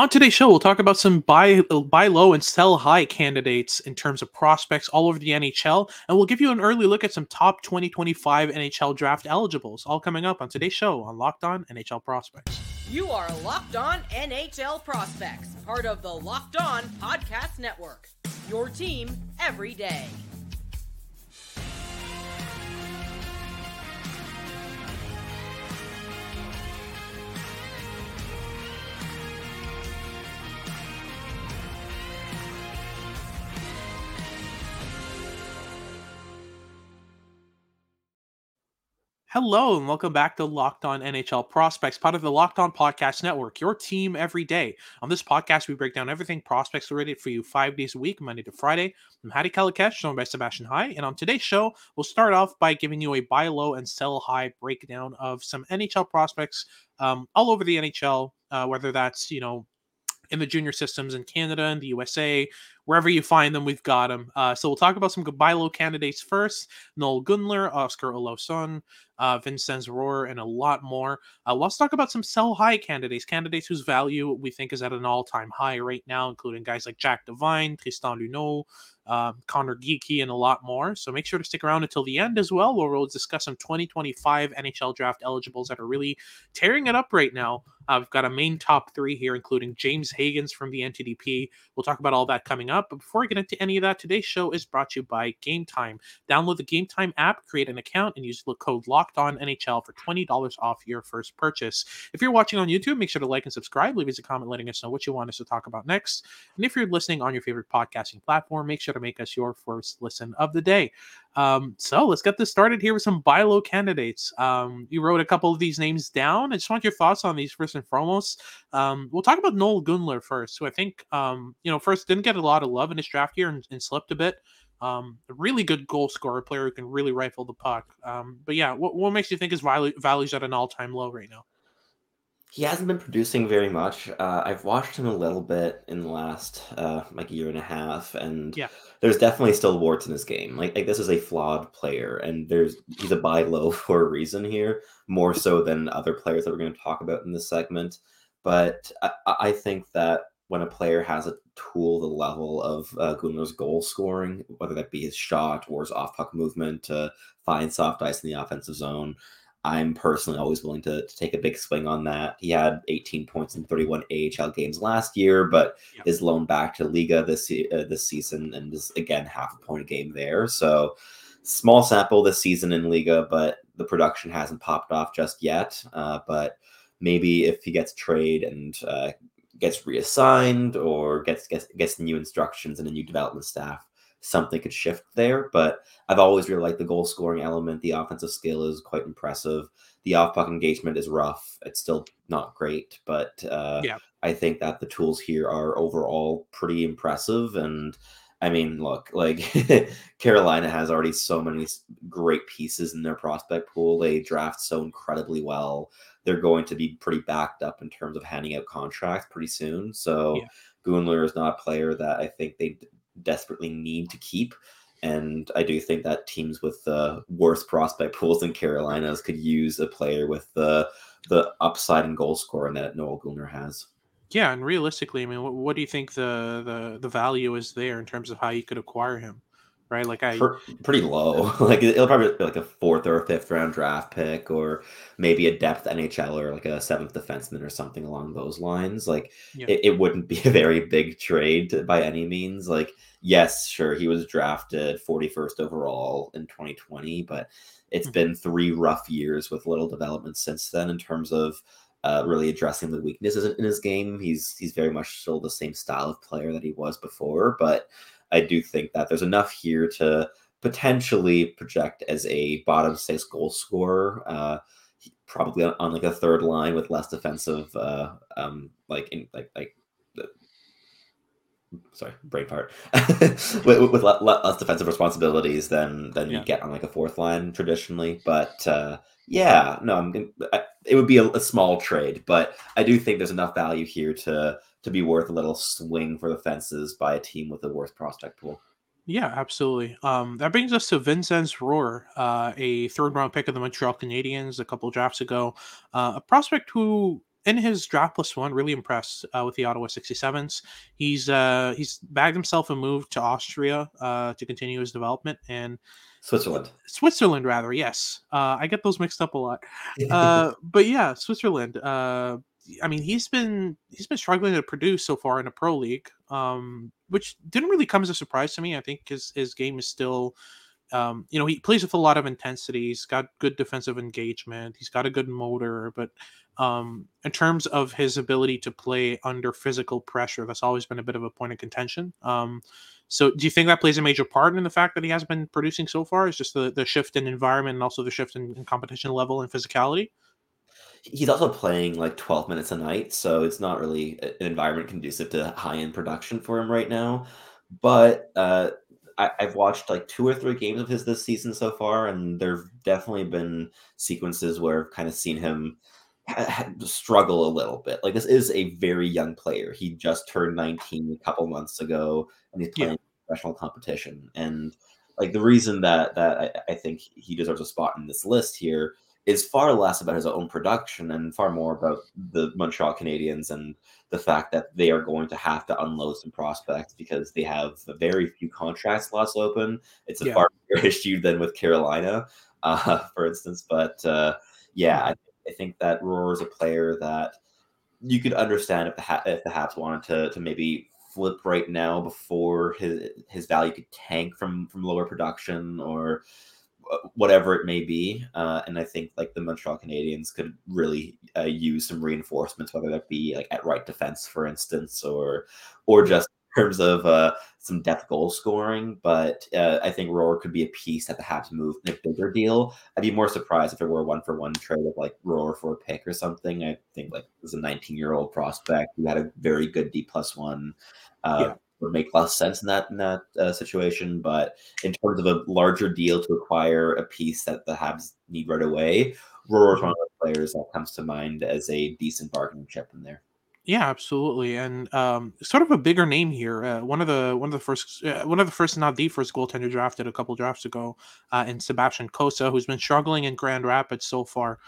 On today's show, we'll talk about some buy buy low and sell high candidates in terms of prospects all over the NHL, and we'll give you an early look at some top 2025 NHL draft eligibles. All coming up on today's show on Locked On NHL Prospects. You are Locked On NHL Prospects, part of the Locked On Podcast Network. Your team every day. Hello and welcome back to Locked On NHL Prospects, part of the Locked On Podcast Network, your team every day. On this podcast, we break down everything prospects related for you five days a week, Monday to Friday. I'm Hadi Kalakeche, joined by Sebastian High. And on today's show, we'll start off by giving you a buy low and sell high breakdown of some NHL prospects um, all over the NHL, uh, whether that's, you know, in the junior systems in Canada and the USA, wherever you find them, we've got them. Uh, so we'll talk about some buy low candidates first: Noel Gunler, Oskar Olausson, uh, Vinzenz and a lot more. Uh, let's talk about some sell high candidates, candidates whose value we think is at an all time high right now, including guys like Jack Devine, Tristan Luneau, uh, Conor Geekie, and a lot more. So make sure to stick around until the end as well, where we'll discuss some 2025 NHL draft eligibles that are really tearing it up right now. Uh, we've got a main top three here, including James Hagens from the NTDP. We'll talk about all that coming up. But before we get into any of that, today's show is brought to you by Game Time. Download the Game Time app, create an account, and use the code Locked On NHL for twenty dollars off your first purchase. If you're watching on YouTube, make sure to like and subscribe. Leave us a comment letting us know what you want us to talk about next. And if you're listening on your favorite podcasting platform, make sure to make us your first listen of the day. Um, so let's get this started here with some buy low candidates. Um, you wrote a couple of these names down. I just want your thoughts on these first and foremost. Um, we'll talk about Noel Gunler first, who I think, um, you know, first didn't get a lot of love in his draft year and, and slipped a bit. Um, a really good goal scorer, player who can really rifle the puck. Um, but yeah, what, what makes you think his value value's at an all time low right now? He hasn't been producing very much. Uh, I've watched him a little bit in the last uh, like year and a half, and yeah. there's definitely still warts in his game. Like, like this is a flawed player, and there's he's a buy low for a reason here, more so than other players that we're going to talk about in this segment. But I, I think that when a player has a tool the level of uh, Gunler's goal scoring, whether that be his shot or his off puck movement to find soft ice in the offensive zone, I'm personally always willing to, to, take a big swing on that. He had 18 points in 31 AHL games last year, but yep. is loaned back to Liga this uh, this season and is again half a point a game there. So small sample this season in Liga, but the production hasn't popped off just yet. Uh, but maybe if he gets trade and uh, gets reassigned or gets, gets gets new instructions and a new development staff, something could shift there. But I've always really liked the goal scoring element. The offensive skill is quite impressive. The off puck engagement is rough. It's still not great, but uh, yeah. I think that the tools here are overall pretty impressive. And I mean, look, like Carolina has already so many great pieces in their prospect pool. They draft so incredibly well. They're going to be pretty backed up in terms of handing out contracts pretty soon. So yeah. Gunler is not a player that I think they desperately need to keep. And I do think that teams with the worst prospect pools in Carolinas could use a player with the the upside and goal scoring that Noel Gunler has. Yeah, and realistically, I mean, what, what, do you think the, the the value is there in terms of how you could acquire him? Right? Like I pretty low. like it'll probably be like a fourth or a fifth round draft pick, or maybe a depth NHL or like a seventh defenseman or something along those lines. Like yeah. it, it wouldn't be a very big trade by any means. Like yes, sure, he was drafted 41st overall in 2020, but it's mm-hmm. been three rough years with little development since then in terms of uh, really addressing the weaknesses in his game. He's he's very much still the same style of player that he was before, but I do think that there's enough here to potentially project as a bottom six goal scorer. Uh, probably on, on, like a third line with less defensive, uh, um, like in like like. sorry, brain part. with, with less defensive responsibilities than than yeah. you get on like a fourth line traditionally, but uh, yeah, no, I'm. I, it would be a, a small trade, but I do think there's enough value here to to be worth a little swing for the fences by a team with a worse prospect pool. Yeah, absolutely. Um, that brings us to Vinzenz Rohrer, uh, a third round pick of the Montreal Canadiens a couple drafts ago. Uh, a prospect who in his draft plus one, really impressed uh, with the Ottawa 67s. He's uh, he's bagged himself a move to Austria uh, to continue his development and Switzerland. Switzerland, rather. Yes, uh, I get those mixed up a lot. Uh, but yeah, Switzerland. I mean, he's been he's been struggling to produce so far in a pro league, um, which didn't really come as a surprise to me. I think his his game is still um, you know, he plays with a lot of intensity. He's got good defensive engagement. He's got a good motor, but um, in terms of his ability to play under physical pressure, that's always been a bit of a point of contention. Um, so, do you think that plays a major part in the fact that he has been producing so far? Is just the, the shift in environment and also the shift in, in competition level and physicality? He's also playing like 12 minutes a night, so it's not really an environment conducive to high end production for him right now. But uh, I, have watched like two or three games of his this season so far, and there've definitely been sequences where I've kind of seen him struggle a little bit. Like this is a very young player. He just turned 19 a couple months ago, and he's playing yeah. professional competition. And like the reason that that I, I think he deserves a spot in this list here is far less about his own production and far more about the Montreal Canadiens and the fact that they are going to have to unload some prospects because they have very few contract slots open. It's a yeah. far bigger issue than with Carolina, uh, for instance. But uh, yeah, I, I, think that Rohrer is a player that you could understand if the ha- if the Habs wanted to to maybe flip right now before his his value could tank from from lower production or whatever it may be. Uh, and I think like the Montreal Canadiens could really uh, use some reinforcements, whether that be like at right defense, for instance, or or just in terms of uh, some depth goal scoring. But uh, I think Rohrer could be a piece that the Habs move in a bigger deal. I'd be more surprised if it were a one for one trade of like Rohrer for a pick or something. I think like was a 19 year old prospect who had a very good D plus one. Uh, yeah would make less sense in that in that uh, situation. But in terms of a larger deal to acquire a piece that the Habs need right away, Rohrer is one of the players that comes to mind as a decent bargaining chip in there. Yeah, absolutely, and um, sort of a bigger name here. Uh, one of the one of the first, uh, one of the first, not the first goaltender drafted a couple drafts ago, uh, in Sebastian Cossa, who's been struggling in Grand Rapids so far.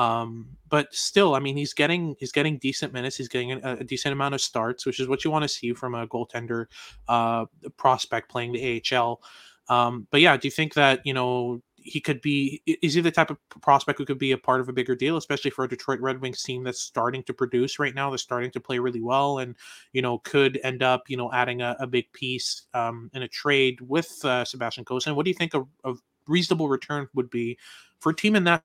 Um, but still, I mean, he's getting he's getting decent minutes. He's getting a, a decent amount of starts, which is what you want to see from a goaltender uh, prospect playing the AHL. Um, but yeah, do you think that you know he could be? Is he the type of prospect who could be a part of a bigger deal, especially for a Detroit Red Wings team that's starting to produce right now? They're starting to play really well, and you know could end up you know adding a, a big piece um, in a trade with uh, Sebastian Cossa. What do you think a, a reasonable return would be for a team in that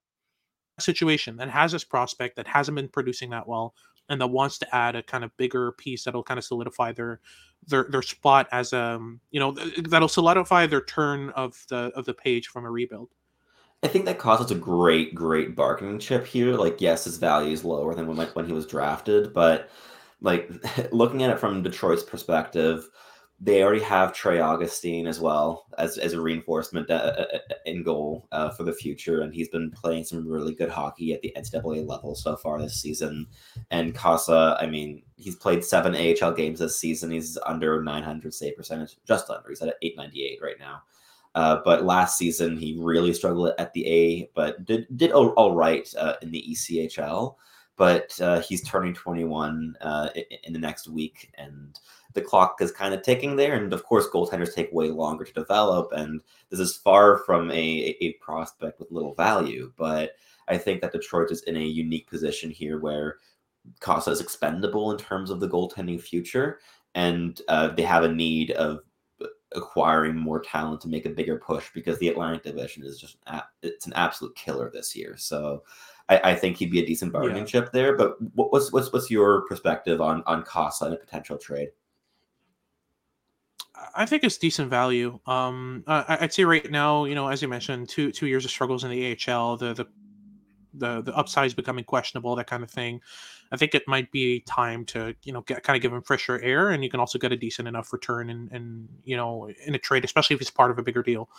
situation that has this prospect that hasn't been producing that well and that wants to add a kind of bigger piece that'll kind of solidify their their their spot as um you know that'll solidify their turn of the of the page from a rebuild. I think that Cossa's a great great bargaining chip here. Like yes, his value is lower than when when he was drafted, but like looking at it from Detroit's perspective, they already have Trey Augustine as well as, as a reinforcement uh, uh, uh, in goal uh, for the future, and he's been playing some really good hockey at the NCAA level so far this season. And Cossa, I mean, he's played seven AHL games this season. He's under 900 save percentage, just under. He's at 898 right now. Uh, but last season he really struggled at the A, but did did all, right uh, in the ECHL. But he's turning 21 in the next week, and the clock is kind of ticking there. And of course, goaltenders take way longer to develop. And this is far from a, a prospect with little value. But I think that Detroit is in a unique position here where Cossa is expendable in terms of the goaltending future. And uh, they have a need of acquiring more talent to make a bigger push because the Atlantic Division is just it's an absolute killer this year. So I, I think he'd be a decent bargaining yeah. chip there. But what's what's what's your perspective on on Cossa and a potential trade? I think it's decent value. Um, I, would say right now, you know, as you mentioned, two two years of struggles in the AHL, the the the the upside is becoming questionable, that kind of thing. I think it might be time to you know get kind of give him fresher air, and you can also get a decent enough return and and you know in a trade, especially if it's part of a bigger deal.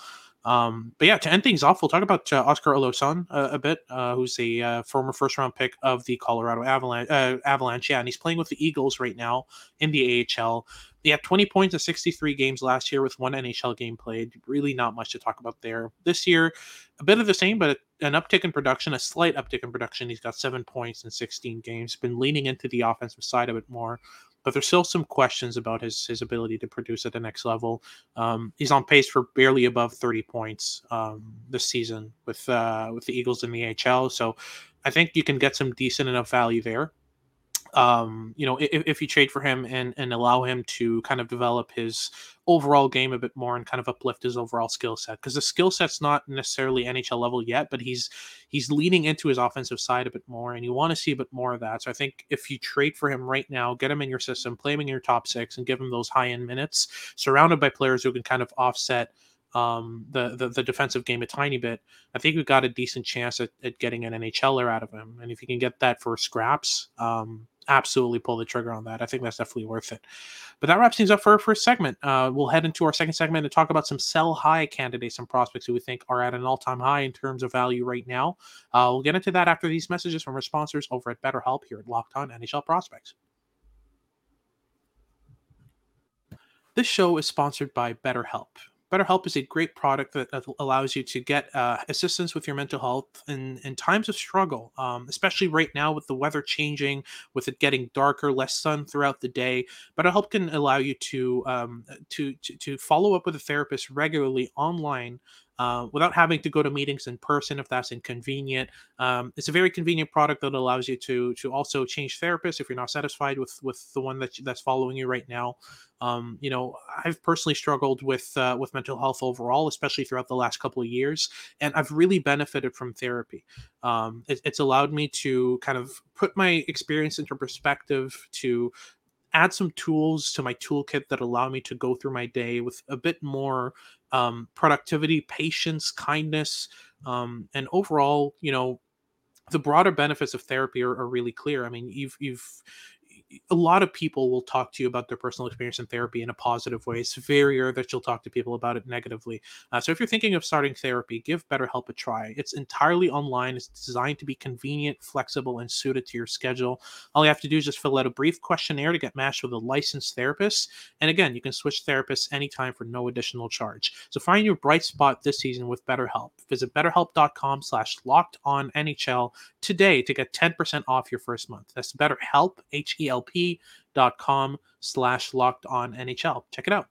Um, but yeah, to end things off, we'll talk about uh, Oskar Olausson uh, a bit, uh, who's a uh, former first round pick of the Colorado Avalanche. Uh, Avalanche, yeah, and he's playing with the Eagles right now in the AHL. He had 20 points in 63 games last year with one NHL game played. Really not much to talk about there. This year, a bit of the same, but an uptick in production, a slight uptick in production. He's got seven points in 16 games. Been leaning into the offensive side a bit more but there's still some questions about his his ability to produce at the next level. Um, he's on pace for barely above 30 points um, this season with uh, with the Eagles in the AHL. So I think you can get some decent enough value there um, you know, if, if you trade for him and and allow him to kind of develop his overall game a bit more and kind of uplift his overall skill set because the skill set's not necessarily NHL level yet, but he's he's leaning into his offensive side a bit more, and you want to see a bit more of that. So I think if you trade for him right now, get him in your system, play him in your top six, and give him those high end minutes, surrounded by players who can kind of offset um, the, the, the defensive game a tiny bit, I think we've got a decent chance at, at getting an NHLer out of him. And if you can get that for scraps, um, absolutely pull the trigger on that. I think that's definitely worth it. But that wraps things up for our first segment. Uh, we'll head into our second segment and talk about some sell high candidates and prospects who we think are at an all time high in terms of value right now. Uh, we'll get into that after these messages from our sponsors over at BetterHelp here at Locked On NHL Prospects. This show is sponsored by BetterHelp. BetterHelp is a great product that allows you to get uh, assistance with your mental health in, in times of struggle, um, especially right now with the weather changing, with it getting darker, less sun throughout the day. BetterHelp can allow you to um, to, to to follow up with a therapist regularly online uh, without having to go to meetings in person if that's inconvenient. Um, it's a very convenient product that allows you to to also change therapists if you're not satisfied with with the one that that's following you right now. Um, you know, I've personally struggled with uh, with mental health overall, especially throughout the last couple of years, and I've really benefited from therapy. Um, it, it's allowed me to kind of put my experience into perspective, to add some tools to my toolkit that allow me to go through my day with a bit more um, productivity, patience, kindness, um, and overall, you know, the broader benefits of therapy are, are really clear. I mean, you've you've a lot of people will talk to you about their personal experience in therapy in a positive way. It's very rare that you'll talk to people about it negatively. Uh, so if you're thinking of starting therapy, give BetterHelp a try. It's entirely online. It's designed to be convenient, flexible, and suited to your schedule. All you have to do is just fill out a brief questionnaire to get matched with a licensed therapist. And again, you can switch therapists anytime for no additional charge. So find your bright spot this season with BetterHelp. Visit betterhelp.com slash locked on NHL today to get 10% off your first month. That's BetterHelp, H-E-L com slash locked on NHL. Check it out.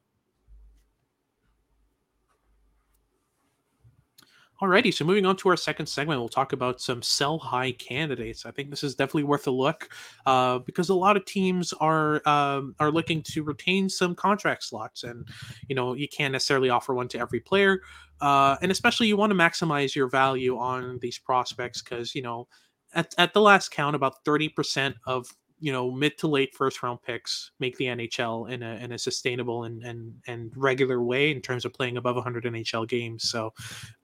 Alrighty, so moving on to our second segment, we'll talk about some sell high candidates. I think this is definitely worth a look uh, because a lot of teams are um, are looking to retain some contract slots, and you know you can't necessarily offer one to every player, uh, and especially you want to maximize your value on these prospects because you know at, at the last count, about thirty percent of you know mid to late first round picks make the NHL in a in a sustainable and and and regular way in terms of playing above 100 NHL games. So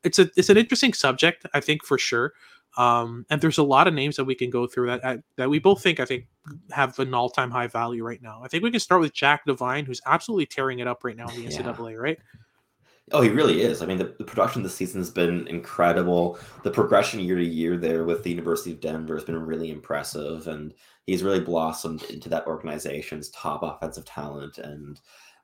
it's a it's an interesting subject, I think for sure. Um, and there's a lot of names that we can go through that that we both think I think have an all time high value right now. I think we can start with Jack Devine, who's absolutely tearing it up right now in the NCAA, yeah. right? Oh, he really is. I mean, the, the production this season has been incredible. The progression year to year there with the University of Denver has been really impressive, and he's really blossomed into that organization's top offensive talent. And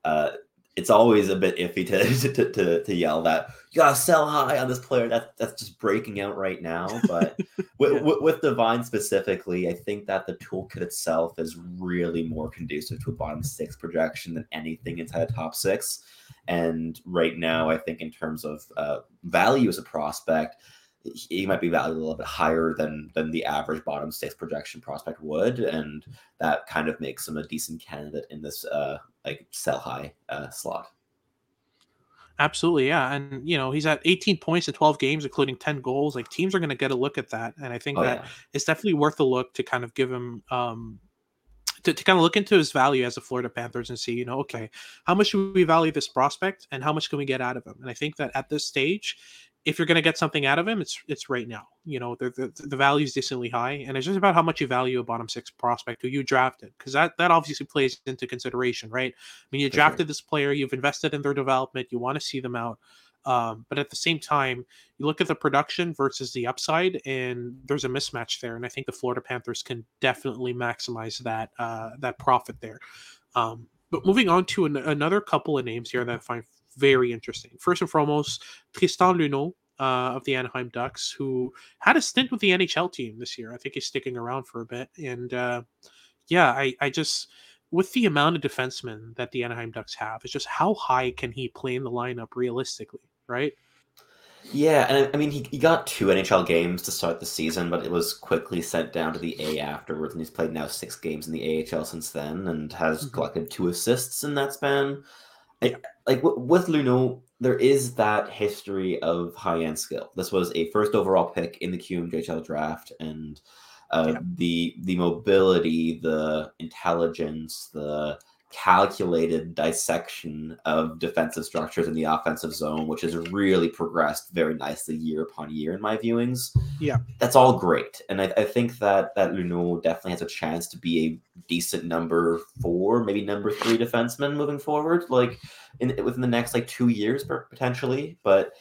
uh, it's always a bit iffy to, to to, to yell that you gotta sell high on this player. That that's just breaking out right now. But with, yeah. with, with Devine specifically, I think that the toolkit itself is really more conducive to a bottom six projection than anything inside a top six. And right now, I think in terms of uh, value as a prospect, he might be valued a little bit higher than than the average bottom six projection prospect would, and that kind of makes him a decent candidate in this uh, like sell high uh, slot. Absolutely, yeah, and you know he's at 18 points in 12 games, including 10 goals. Like teams are going to get a look at that, and I think oh, that yeah. it's definitely worth a look to kind of give him um, to, to kind of look into his value as a Florida Panthers and see, you know, okay, how much do we value this prospect and how much can we get out of him? And I think that at this stage, if you're going to get something out of him, it's it's right now. You know, the, the, the value is decently high, and it's just about how much you value a bottom six prospect who you drafted, because that that obviously plays into consideration, right? I mean, you drafted this player, you've invested in their development, you want to see them out. Um, but at the same time, you look at the production versus the upside, and there's a mismatch there. And I think the Florida Panthers can definitely maximize that uh, that profit there. Um, but moving on to an, another couple of names here that I find very interesting. First and foremost, Tristan Luneau, uh, of the Anaheim Ducks, who had a stint with the NHL team this year. I think he's sticking around for a bit. And uh, yeah, I, I just, with the amount of defensemen that the Anaheim Ducks have, it's just how high can he play in the lineup realistically, right? Yeah, and I mean, he, he got two NHL games to start the season, but it was quickly sent down to the A afterwards, and he's played now six games in the AHL since then and has mm-hmm. collected two assists in that span. I, like with Luneau, there is that history of high end skill. This was a first overall pick in the QMJHL draft, and uh, yeah. the the mobility, the intelligence, the calculated dissection of defensive structures in the offensive zone, which has really progressed very nicely year upon year in my viewings. Yeah, that's all great, and I, I think that that Luneau definitely has a chance to be a decent number four, maybe number three defenseman moving forward, like in within the next like two years potentially. But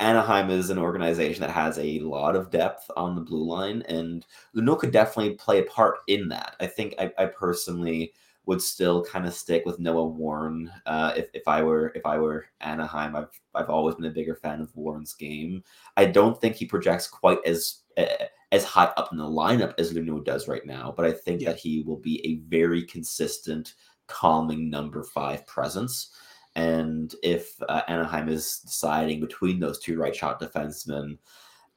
Anaheim is an organization that has a lot of depth on the blue line, and Luneau could definitely play a part in that. I think I, I personally would still kind of stick with Noah Warren. Uh, if, if I were if I were Anaheim, I've I've always been a bigger fan of Warren's game. I don't think he projects quite as uh, as high up in the lineup as Luneau does right now, but I think yeah. that he will be a very consistent, calming number five presence. And if uh, Anaheim is deciding between those two right shot defensemen,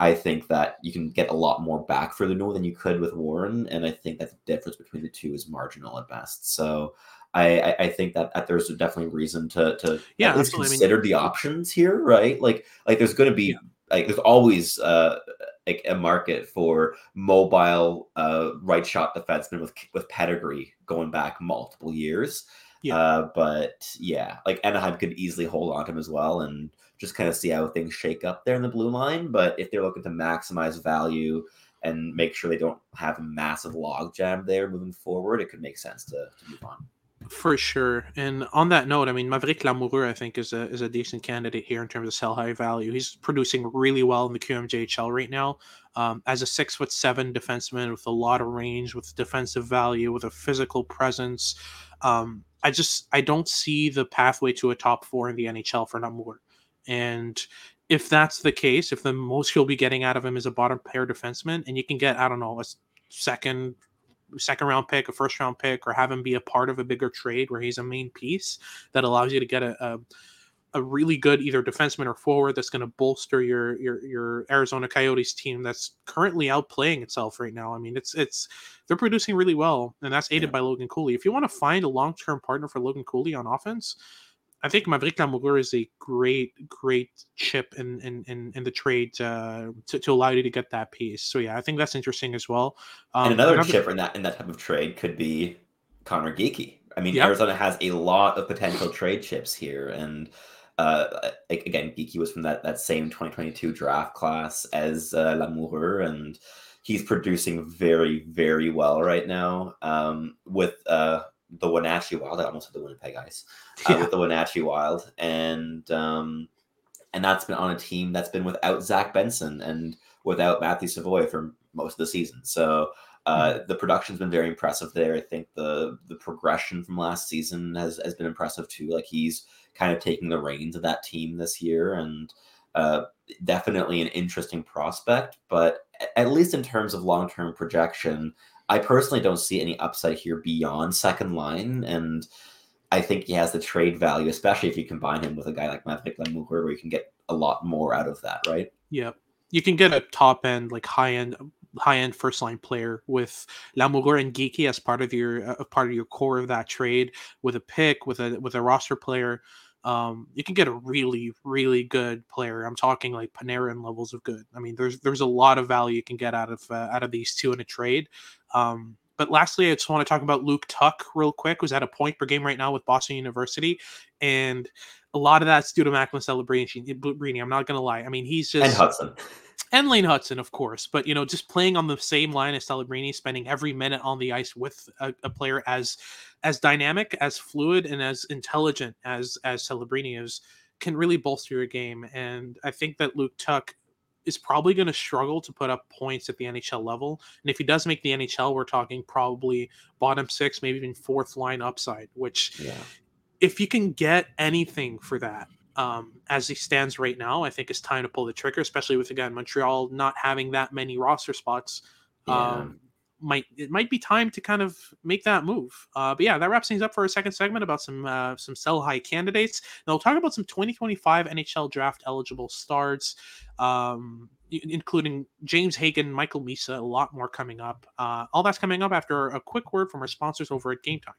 I think that you can get a lot more back for Luneau than you could with Warren, and I think that the difference between the two is marginal at best. So I, I think that, that there's definitely reason to to yeah, at least consider I mean, the options here, right? Like like there's going to be yeah. like there's always uh like a market for mobile uh right shot defensemen with with pedigree going back multiple years. Yeah. Uh, but yeah, like Anaheim could easily hold on to him as well, and just kind of see how things shake up there in the blue line. But if they're looking to maximize value and make sure they don't have a massive logjam there moving forward, it could make sense to, to move on. For sure. And on that note, I mean, Maverick Lamoureux, I think, is a is a decent candidate here in terms of sell high value. He's producing really well in the QMJHL right now. Um, as a six foot seven defenseman with a lot of range, with defensive value, with a physical presence. Um, I just I don't see the pathway to a top four in the NHL for Lamoureux. And if that's the case, if the most you'll be getting out of him is a bottom pair defenseman, and you can get, I don't know, a second second round pick, a first round pick, or have him be a part of a bigger trade where he's a main piece that allows you to get a, a, a really good either defenseman or forward that's going to bolster your your your Arizona Coyotes team that's currently outplaying itself right now. I mean, it's it's they're producing really well, and that's aided yeah. by Logan Cooley. If you want to find a long term partner for Logan Cooley on offense, I think Maverick Lamoureux is a great, great chip in in, in, in the trade uh, to, to allow you to get that piece. So yeah, I think that's interesting as well. Um, and another another... chip in that in that type of trade could be Conor Geekie. I mean, yep. Arizona has a lot of potential trade chips here, and uh, again, Geekie was from that that same 2022 draft class as uh, Lamoureux, and he's producing very, very well right now. Um, with uh, the Wenatchee Wild. I almost said the Winnipeg Ice uh, yeah. with the Wenatchee Wild, and um, and that's been on a team that's been without Zach Benson and without Matthew Savoy for most of the season. So uh, mm-hmm. the production's been very impressive there. I think the the progression from last season has has been impressive too. Like he's kind of taking the reins of that team this year, and uh, definitely an interesting prospect. But at least in terms of long term projection, I personally don't see any upside here beyond second line, and I think he has the trade value, especially if you combine him with a guy like Maverick Lamoureux, where you can get a lot more out of that, right? Yeah, you can get a top end, like high end, high end first line player with Lamoureux and Geekie as part of your uh, part of your core of that trade with a pick with a with a roster player um, you can get a really, really good player. I'm talking like Panarin levels of good. I mean, there's there's a lot of value you can get out of uh, out of these two in a trade. Um, but lastly, I just want to talk about Luke Tuck real quick. Who's at a point per game right now with Boston University, and a lot of that's due to Macklin Celebrini. I'm not gonna lie. I mean, he's just and Hutson and Lane Hutson, of course. But you know, just playing on the same line as Celebrini, spending every minute on the ice with a, a player as as dynamic, as fluid, and as intelligent as as Celebrini is can really bolster your game. And I think that Luke Tuck is probably going to struggle to put up points at the NHL level. And if he does make the NHL, we're talking probably bottom six, maybe even fourth line upside, which Yeah. If you can get anything for that, um, as he stands right now, I think it's time to pull the trigger, especially with again Montreal not having that many roster spots. Yeah. Um, might it might be time to kind of make that move. Uh, but yeah, that wraps things up for our second segment about some uh, some sell high candidates. Now we'll talk about some 2025 NHL draft eligible stars, um, including James Hagens, Michael Misa, a lot more coming up. Uh, all that's coming up after a quick word from our sponsors over at Game Time.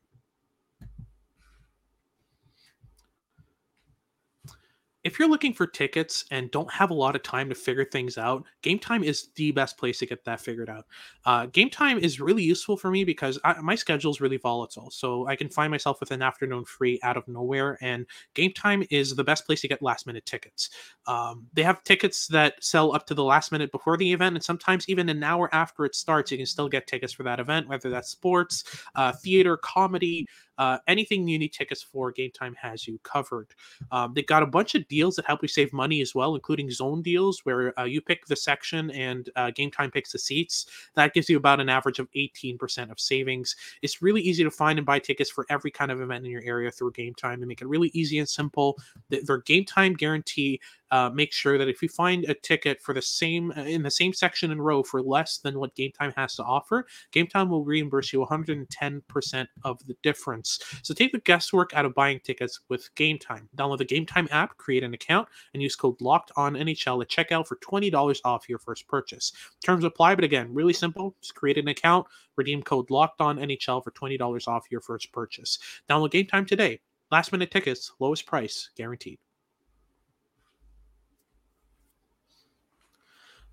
If you're looking for tickets and don't have a lot of time to figure things out, Game Time is the best place to get that figured out. Uh, Game Time is really useful for me because I, my schedule is really volatile, so I can find myself with an afternoon free out of nowhere. And Game Time is the best place to get last minute tickets. Um, they have tickets that sell up to the last minute before the event, and sometimes even an hour after it starts, you can still get tickets for that event, whether that's sports, uh, theater, comedy. Uh, anything you need tickets for, Game Time has you covered. Um, they got a bunch of deals that help you save money as well, including zone deals where uh, you pick the section and uh, Game Time picks the seats. That gives you about an average of 18% of savings. It's really easy to find and buy tickets for every kind of event in your area through Game Time. They make it really easy and simple. Their Game Time guarantee uh, makes sure that if you find a ticket for the same uh, in the same section and row for less than what Game Time has to offer, Game Time will reimburse you 110% of the difference. So take the guesswork out of buying tickets with Game Time. Download the Game Time app, create an account, and use code Locked On NHL at checkout for twenty dollars off your first purchase. Terms apply, but again, really simple. Just create an account, redeem code Locked On NHL for twenty dollars off your first purchase. Download Game Time today. Last minute tickets, lowest price guaranteed.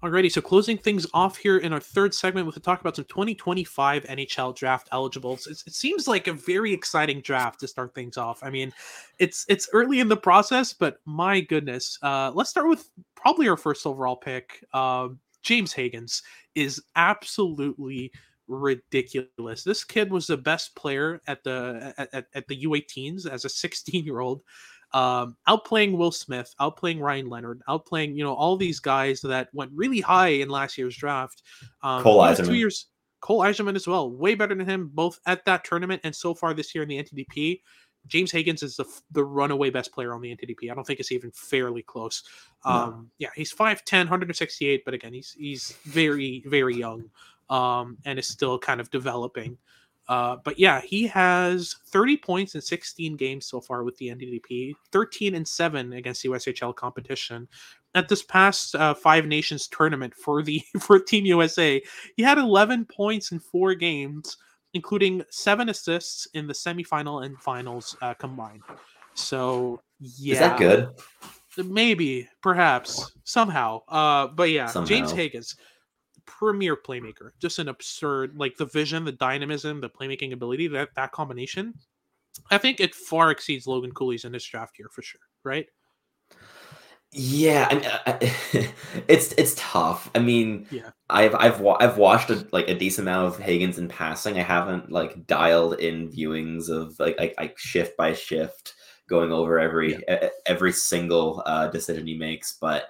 Alrighty, so closing things off here in our third segment, we could talk about some 2025 NHL draft eligibles. It's, it seems like a very exciting draft to start things off. I mean, it's it's early in the process, but my goodness, uh, let's start with probably our first overall pick. Um, James Hagens is absolutely ridiculous. This kid was the best player at the at, at the U18s as a 16 year old um, outplaying Will Smith, outplaying Ryan Leonard, outplaying you know all these guys that went really high in last year's draft. Um, Cole was two years. Cole Eiserman as well, way better than him both at that tournament and so far this year in the NTDP. James Hagens is the the runaway best player on the NTDP. I don't think it's even fairly close. No. Um, Yeah, he's 5'10", 168, but again, he's he's very very young, um, and is still kind of developing. Uh, but yeah, he has 30 points in 16 games so far with the NTDP, 13 and 7 against USHL competition. At this past uh, Five Nations tournament for the for Team USA, he had 11 points in four games, including seven assists in the semifinal and finals uh, combined. So yeah, Is that good? maybe, perhaps, somehow. Uh, but yeah, James Hagens, premier playmaker, just an absurd like the vision, the dynamism, the playmaking ability. That that combination, I think it far exceeds Logan Cooley's in this draft year for sure. Right? Yeah, I mean, I, it's it's tough. I mean, Yeah. I've I've wa- I've watched a, like a decent amount of Hagens in passing. I haven't like dialed in viewings of like like, like shift by shift going over every e- every single uh, decision he makes. But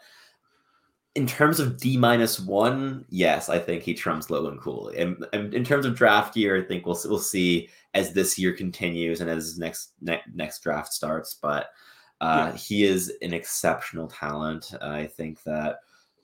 in terms of D minus one, yes, I think he trumps Logan Cooley. And, and in terms of draft year, I think we'll we'll see as this year continues and as next ne- next draft starts. But uh, he is an exceptional talent. I think that,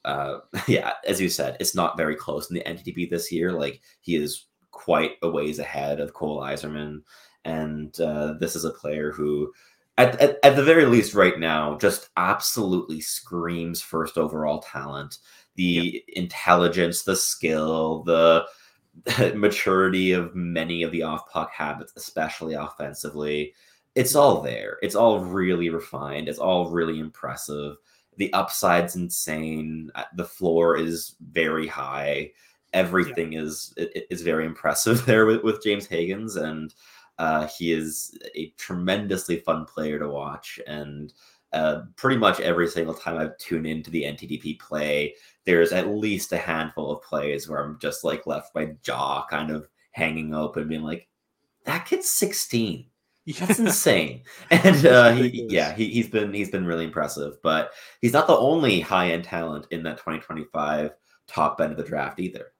uh, yeah, as you said, it's not very close in the NTDP this year. Like he is quite a ways ahead of Cole Eiserman, and uh, this is a player who, at, at, at the very least, right now, just absolutely screams first overall talent. The intelligence, the skill, the maturity of many of the off puck habits, especially offensively it's all there. It's all really refined. It's all really impressive. The upside's insane. Uh, The floor is very high. Everything is is very impressive there with, with James Hagens, and uh, he is a tremendously fun player to watch. And uh, pretty much every single time I tune into the NTDP play, there's at least a handful of plays where I'm just like left my jaw kind of hanging open, being like, "That kid's 16." That's insane. And uh, he, yeah, he, he's been he's been really impressive, but he's not the only high end talent in that 2025 top end of the draft either.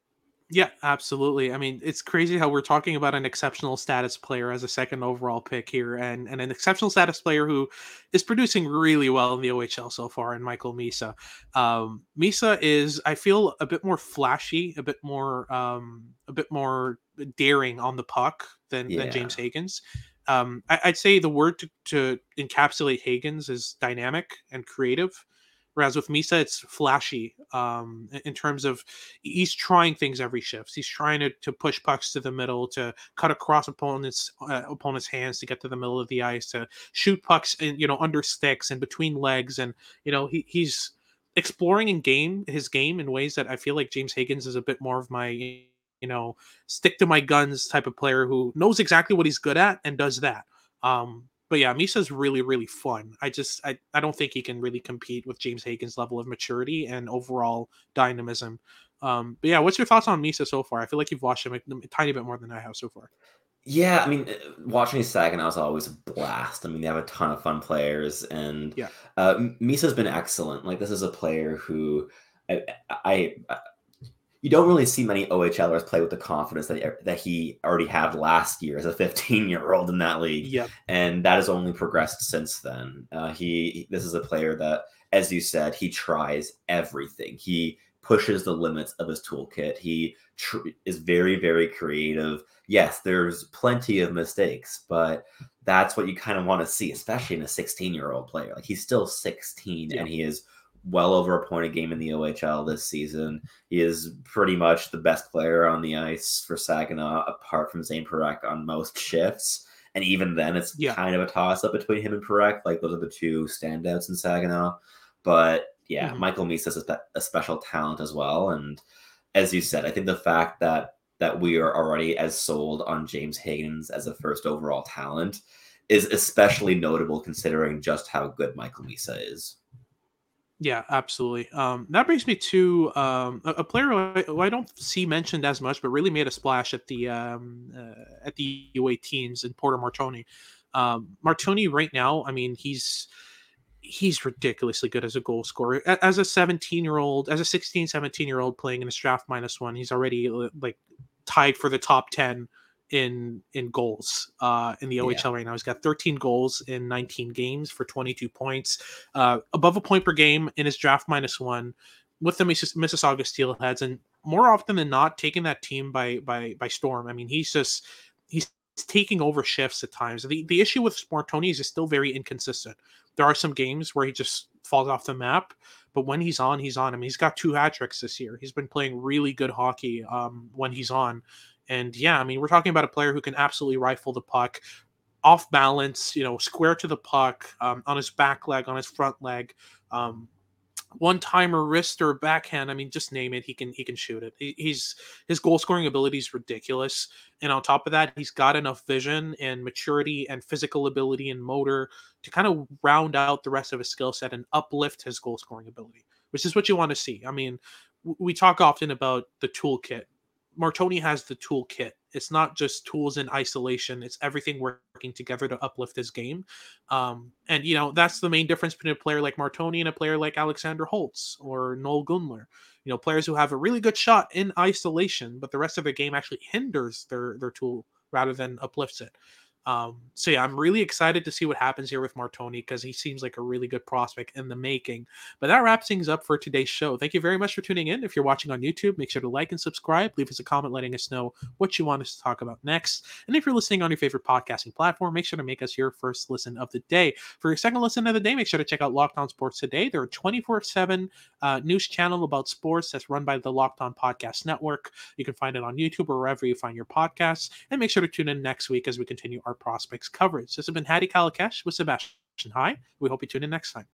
Yeah, absolutely. I mean, it's crazy how we're talking about an exceptional status player as a second overall pick here, and, and an exceptional status player who is producing really well in the OHL so far, and Michael Misa. Um, Misa is, I feel, a bit more flashy, a bit more, um, a bit more daring on the puck than, yeah. than James Hagens. Um, I, would say the word to, to encapsulate Hagens is dynamic and creative. Whereas with Misa, it's flashy um, in terms of he's trying things every shift. He's trying to, to push pucks to the middle, to cut across opponents uh, opponents' hands to get to the middle of the ice, to shoot pucks in, you know under sticks and between legs, and you know he, he's exploring in game his game in ways that I feel like James Hagens is a bit more of my you know stick to my guns type of player who knows exactly what he's good at and does that. Um, but yeah, Misa's really, really fun. I just I, I don't think he can really compete with James Hagens' level of maturity and overall dynamism. Um, but yeah, what's your thoughts on Misa so far? I feel like you've watched him a, a tiny bit more than I have so far. Yeah, I mean, uh, watching Saginaw is always a blast. I mean, they have a ton of fun players, and yeah, uh, Misa's been excellent. Like, this is a player who I, I, you don't really see many OHLers play with the confidence that that he already had last year as a 15 year old in that league. Yep. and that has only progressed since then. Uh, he this is a player that, as you said, he tries everything. He pushes the limits of his toolkit. He tr- is very very creative. Yes, there's plenty of mistakes, but that's what you kind of want to see, especially in a 16 year old player. Like he's still 16 and he is well over a point a game in the OHL this season. He is pretty much the best player on the ice for Saginaw, apart from Zane Parekh on most shifts. And even then, it's yeah. kind of a toss up between him and Parekh. Like those are the two standouts in Saginaw. But yeah, mm-hmm. Michael Misa is a, a special talent as well. And as you said, I think the fact that that we are already as sold on James Hagens as a first overall talent is especially notable considering just how good Michael Misa is. Yeah, absolutely. Um, that brings me to um, a, a, player who I, who I, don't see mentioned as much, but really made a splash at the um, uh, at the U18s in Porter Martone. Um, Martone right now, I mean, he's he's ridiculously good as a goal scorer. As a 17 year old, as a 16, 17 year old playing in a draft minus one, he's already like tied for the top 10 in in goals uh, in the OHL yeah. right now. He's got 13 goals in 19 games for 22 points, uh, above a point per game in his draft minus one with the Mississauga Steelheads, and more often than not, taking that team by by by storm. I mean, he's just he's taking over shifts at times. The the issue with Martone is he's still very inconsistent. There are some games where he just falls off the map, but when he's on, he's on. I mean, he's got two hat tricks this year. He's been playing really good hockey um, when he's on. And yeah, I mean, we're talking about a player who can absolutely rifle the puck off balance, you know, square to the puck, um, on his back leg, on his front leg, um, one timer wrist or backhand. I mean, just name it. He can he can shoot it. He, he's his goal scoring ability is ridiculous, and on top of that, he's got enough vision and maturity and physical ability and motor to kind of round out the rest of his skill set and uplift his goal scoring ability, which is what you want to see. I mean, we talk often about the toolkit Martone has the toolkit. It's not just tools in isolation. It's everything working together to uplift his game. Um, and you know that's the main difference between a player like Martone and a player like Alexander Holtz or Noel Gunler. You know, players who have a really good shot in isolation, but the rest of the game actually hinders their their tool rather than uplifts it. Um, so yeah, I'm really excited to see what happens here with Martone because he seems like a really good prospect in the making. But that wraps things up for today's show. Thank you very much for tuning in. If you're watching on YouTube, make sure to like and subscribe. Leave us a comment letting us know what you want us to talk about next. And if you're listening on your favorite podcasting platform, make sure to make us your first listen of the day. For your second listen of the day, make sure to check out Locked On Sports Today. They're a 24/7 uh, news channel about sports that's run by the Locked On Podcast Network. You can find it on YouTube or wherever you find your podcasts. And make sure to tune in next week as we continue our prospects coverage. This has been Hadi Kalakeche with Sebastian High. We hope you tune in next time.